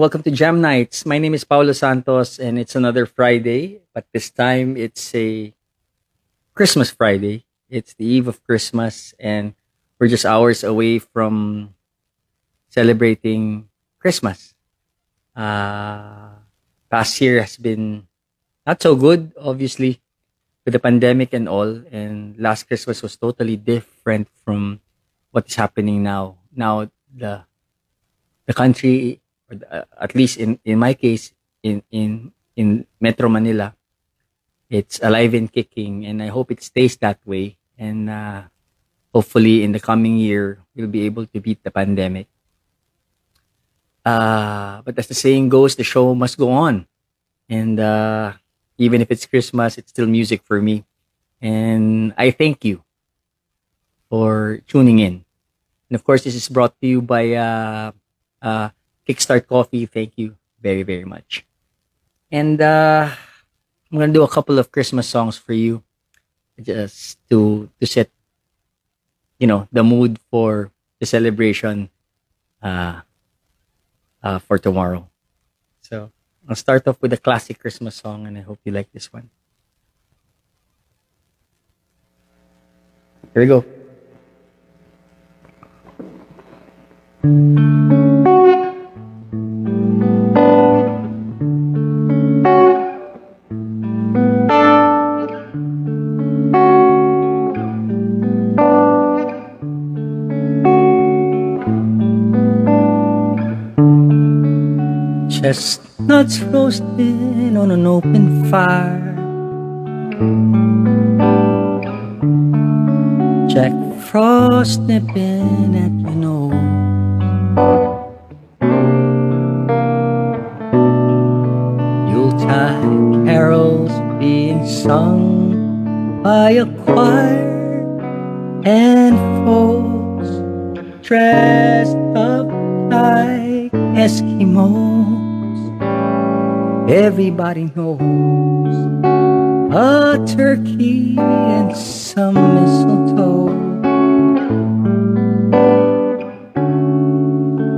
Welcome to Jam Nights. My name is Paulo Santos, and it's another Friday, but this time it's a Christmas Friday. It's the eve of Christmas, and we're just hours away from celebrating Christmas. Uh, past year has been not so good, obviously, with the pandemic and all. And last Christmas was totally different from what is happening now. Now the the country, at least in in my case, in in in Metro Manila, it's alive and kicking, and I hope it stays that way. And uh, hopefully, in the coming year, we'll be able to beat the pandemic. Uh, but as the saying goes, the show must go on. And uh, even if it's Christmas, it's still music for me. And I thank you for tuning in. And of course, this is brought to you by uh, uh, Kickstart Coffee. Thank you very, very much. And uh, I'm gonna do a couple of Christmas songs for you, just to to set, you know, the mood for the celebration uh, uh, for tomorrow. So I'll start off with a classic Christmas song, and I hope you like this one. Here we go. Frost nipping at your nose. Yuletide carols being sung by a choir and folks dressed up like Eskimos. Everybody knows a turkey and some mistletoe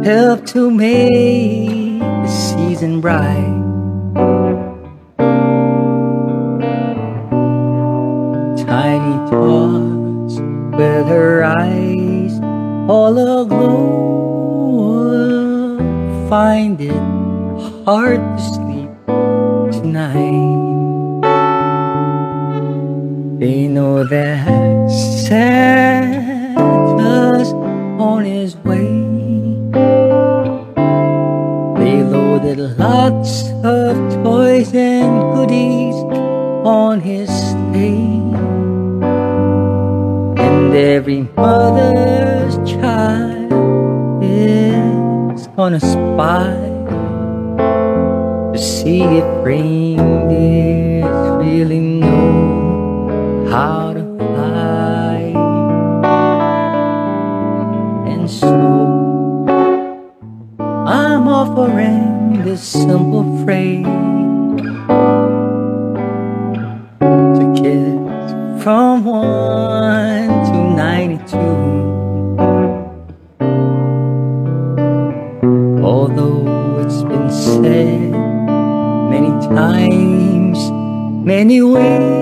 help to make the season bright. Tiny tots with her eyes all aglow find it hard Loaded lots of toys and goodies on his sleigh. And every mother's child is gonna spy to see if reindeers really know how to fly. And so I'm offering this simple phrase to kids from 1 to 92. Although it's been said many times, many ways,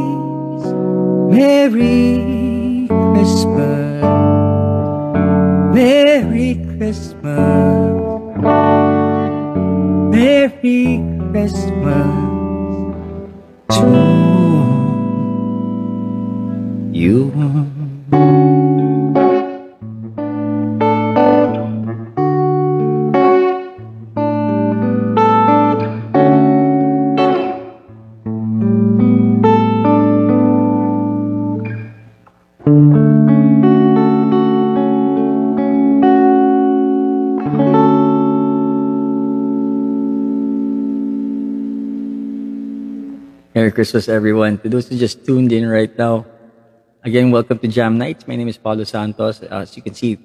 Merry Christmas. Merry Christmas. Merry Christmas to you. Christmas, everyone. To those who just tuned in right now, again, welcome to Jam Nights. My name is Paulo Santos. Uh, as you can see,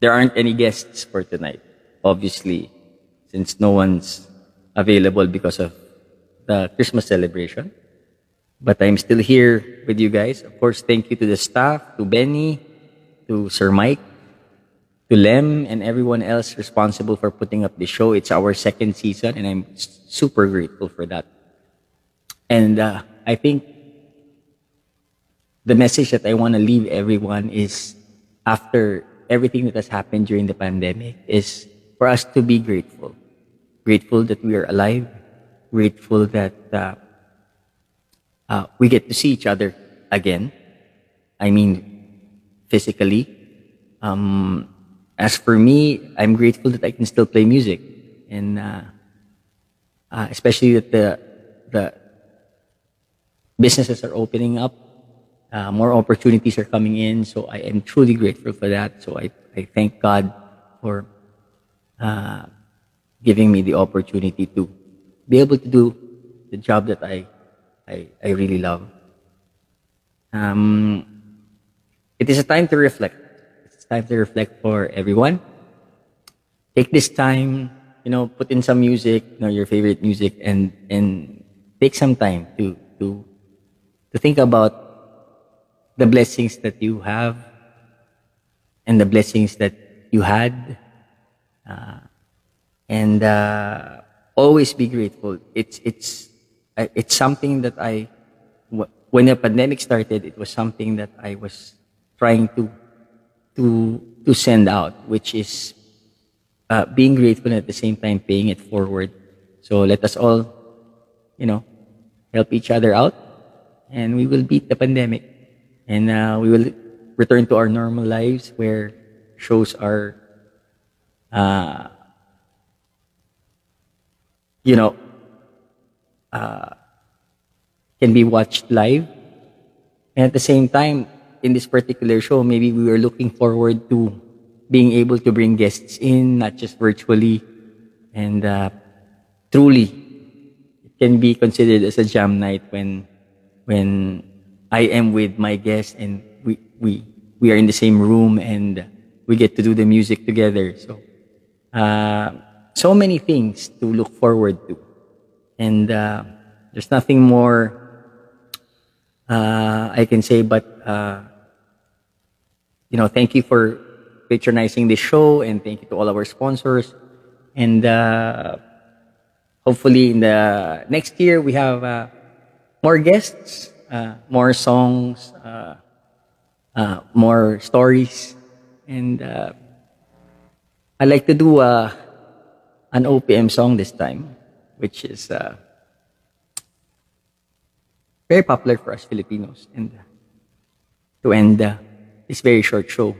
there aren't any guests for tonight, obviously, since no one's available because of the Christmas celebration. But I'm still here with you guys. Of course, thank you to the staff, to Benny, to Sir Mike, to Lem, and everyone else responsible for putting up the show. It's our second season, and I'm super grateful for that. And uh, I think the message that I want to leave everyone is after everything that has happened during the pandemic is for us to be grateful. Grateful that we are alive. Grateful that uh, uh, we get to see each other again. I mean, physically. Um, as for me, I'm grateful that I can still play music, and uh, uh, especially that the the businesses are opening up, uh, more opportunities are coming in. So I am truly grateful for that. So I, I thank God for uh, giving me the opportunity to be able to do the job that I, I, I really love. Um, it is a time to reflect. It's time to reflect for everyone. Take this time, you know, put in some music, you know, your favorite music, and and take some time to to think about the blessings that you have and the blessings that you had, uh, and uh, always be grateful. It's it's uh, it's something that I when the pandemic started, it was something that I was trying to to to send out, which is uh, being grateful and at the same time paying it forward. So let us all, you know, help each other out and we will beat the pandemic. And uh, we will return to our normal lives where shows are, uh, you know, uh, can be watched live. And at the same time, in this particular show, maybe we were looking forward to being able to bring guests in, not just virtually. And uh, truly, it can be considered as a jam night when when I am with my guests and we, we, we are in the same room and we get to do the music together. So, uh, so many things to look forward to. And uh, there's nothing more uh, I can say but, uh, you know, thank you for patronizing the show and thank you to all our sponsors. And uh, hopefully in the next year we have uh, more guests, uh, more songs, uh, uh, more stories, and uh, I like to do uh, an OPM song this time, which is uh, very popular for us Filipinos. And to end this very short show,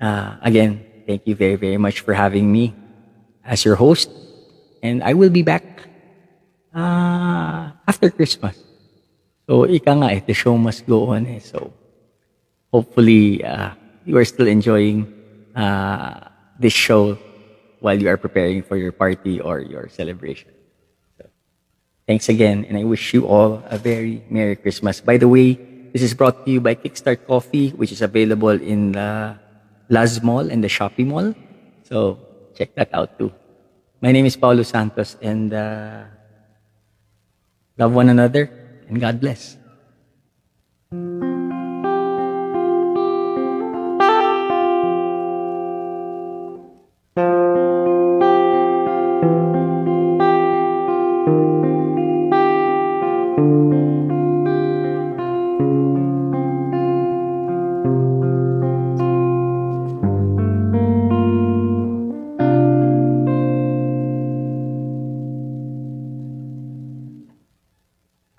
uh, again, thank you very, very much for having me as your host. And I will be back uh, after Christmas. So, ika nga eh, the show must go on eh. So, hopefully, uh, you are still enjoying uh, this show while you are preparing for your party or your celebration. So, thanks again, and I wish you all a very Merry Christmas. By the way, this is brought to you by Kickstart Coffee, which is available in the Laz Mall and the Shopee Mall. So, check that out too. My name is Paulo Santos, and uh, love one another, and God bless.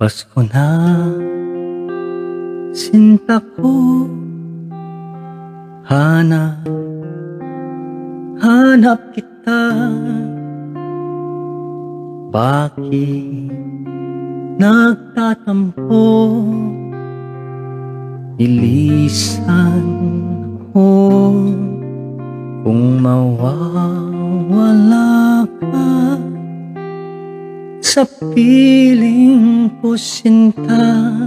Pasko na. Sinta ko. Hanap Hanap kita. Bakit Nagtatampo? Ilisan ko Kung mawawala Sa piling ko sinta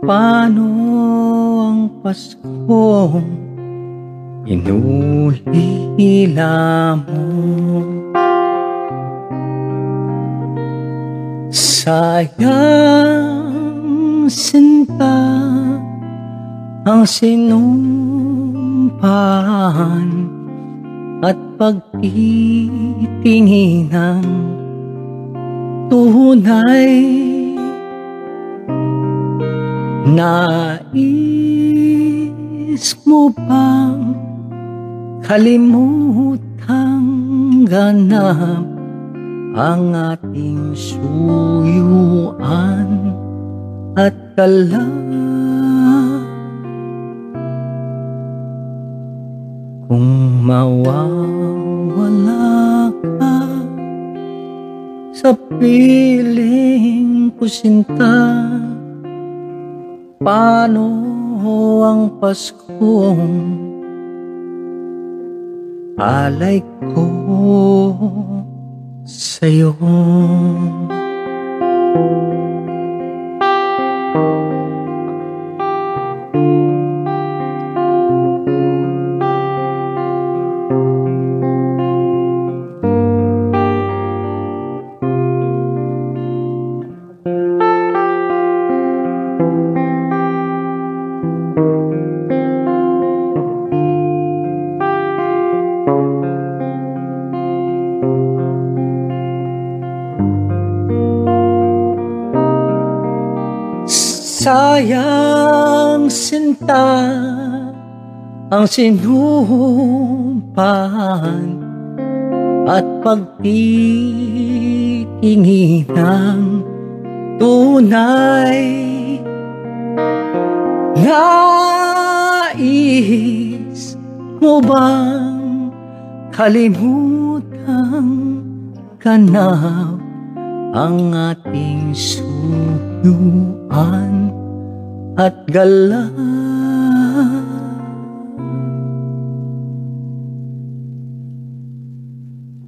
Paano ang Pasko? Inulila mo. Sayang sinta Ang sinumpahan At pagtitinginan Tunay Nais mo bang kalimutang ganap ang ating suyuan at kala kung mawawala ka sa piling ko sinta paano ang Paskong alay ko sa'yo. Sayang sinta ang sinumpahan at pagtitingin ng tunay. Nais mo bang kalimutan ganap ang ating suyuan at gala.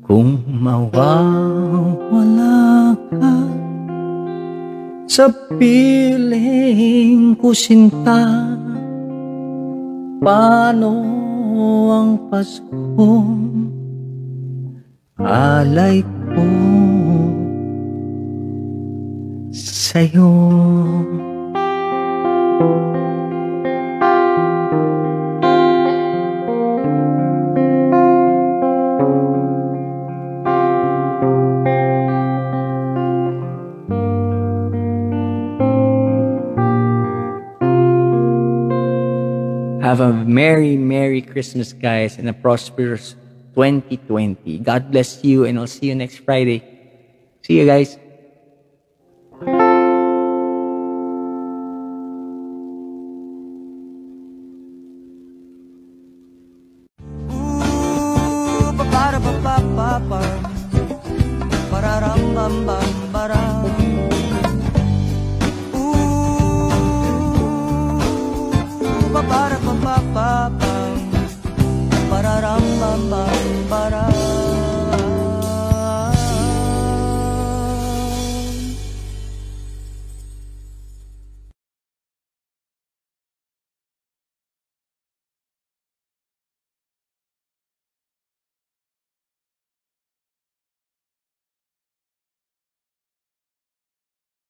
Kung mawawala ka sa piling ko sinta Paano ang Paskong alay ko sa'yo Have a merry, merry Christmas, guys, and a prosperous 2020. God bless you, and I'll see you next Friday. See you guys.